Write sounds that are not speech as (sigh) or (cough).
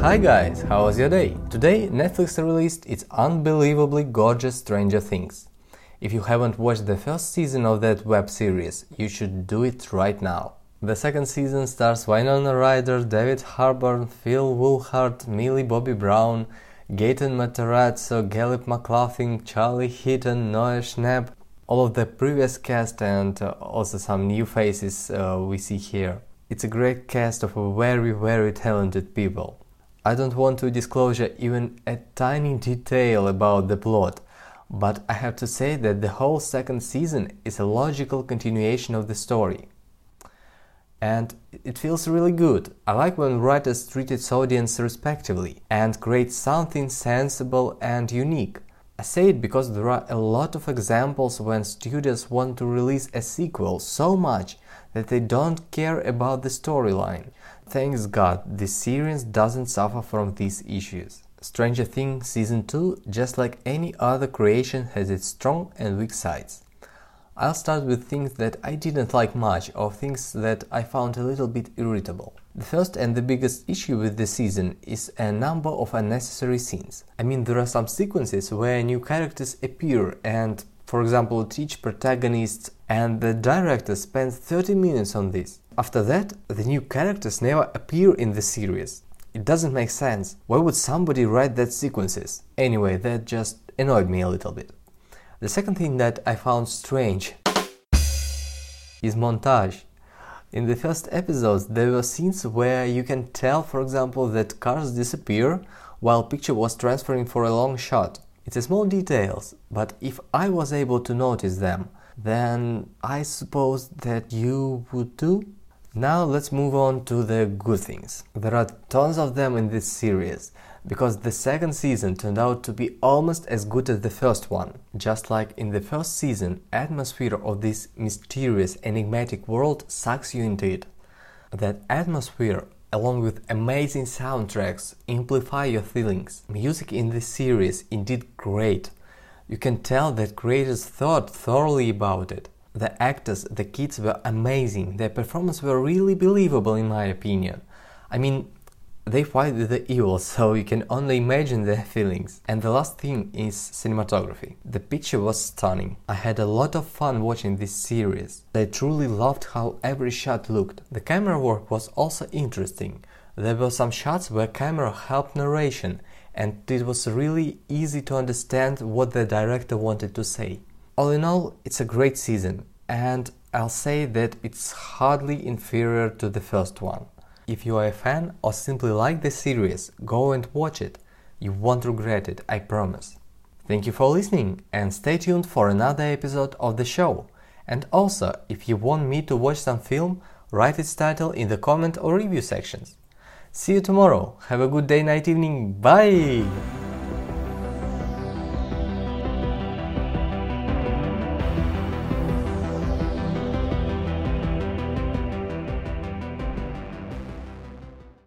Hi guys, how was your day? Today Netflix released its unbelievably gorgeous Stranger Things. If you haven't watched the first season of that web series, you should do it right now. The second season stars Winona Ryder, David Harbour, Finn Wolfhard, Millie Bobby Brown, Gaten Matarazzo, Caleb McLaughlin, Charlie Heaton, Noah Schnapp, all of the previous cast and uh, also some new faces uh, we see here. It's a great cast of very, very talented people. I don't want to disclose even a tiny detail about the plot, but I have to say that the whole second season is a logical continuation of the story. And it feels really good. I like when writers treat its audience respectively and create something sensible and unique. I say it because there are a lot of examples when studios want to release a sequel so much that they don't care about the storyline. Thanks God, this series doesn't suffer from these issues. Stranger Things Season 2, just like any other creation, has its strong and weak sides. I'll start with things that I didn't like much or things that I found a little bit irritable. The first and the biggest issue with the season is a number of unnecessary scenes. I mean, there are some sequences where new characters appear and, for example, teach protagonists, and the director spends 30 minutes on this. After that, the new characters never appear in the series. It doesn't make sense. Why would somebody write that sequences? Anyway, that just annoyed me a little bit. The second thing that I found strange is montage. In the first episodes, there were scenes where you can tell, for example, that cars disappear while picture was transferring for a long shot. It's a small details, but if I was able to notice them, then I suppose that you would too. Now let's move on to the good things. There are tons of them in this series, because the second season turned out to be almost as good as the first one. Just like in the first season, atmosphere of this mysterious, enigmatic world sucks you into it. That atmosphere, along with amazing soundtracks, amplify your feelings. Music in this series indeed great. You can tell that creators thought thoroughly about it. The actors, the kids were amazing. Their performances were really believable in my opinion. I mean, they fight the evil, (laughs) so you can only imagine their feelings. And the last thing is cinematography. The picture was stunning. I had a lot of fun watching this series. I truly loved how every shot looked. The camera work was also interesting. There were some shots where camera helped narration and it was really easy to understand what the director wanted to say. All in all, it's a great season, and I'll say that it's hardly inferior to the first one. If you are a fan or simply like the series, go and watch it. You won't regret it, I promise. Thank you for listening and stay tuned for another episode of the show. And also, if you want me to watch some film, write its title in the comment or review sections. See you tomorrow. Have a good day, night, evening. Bye!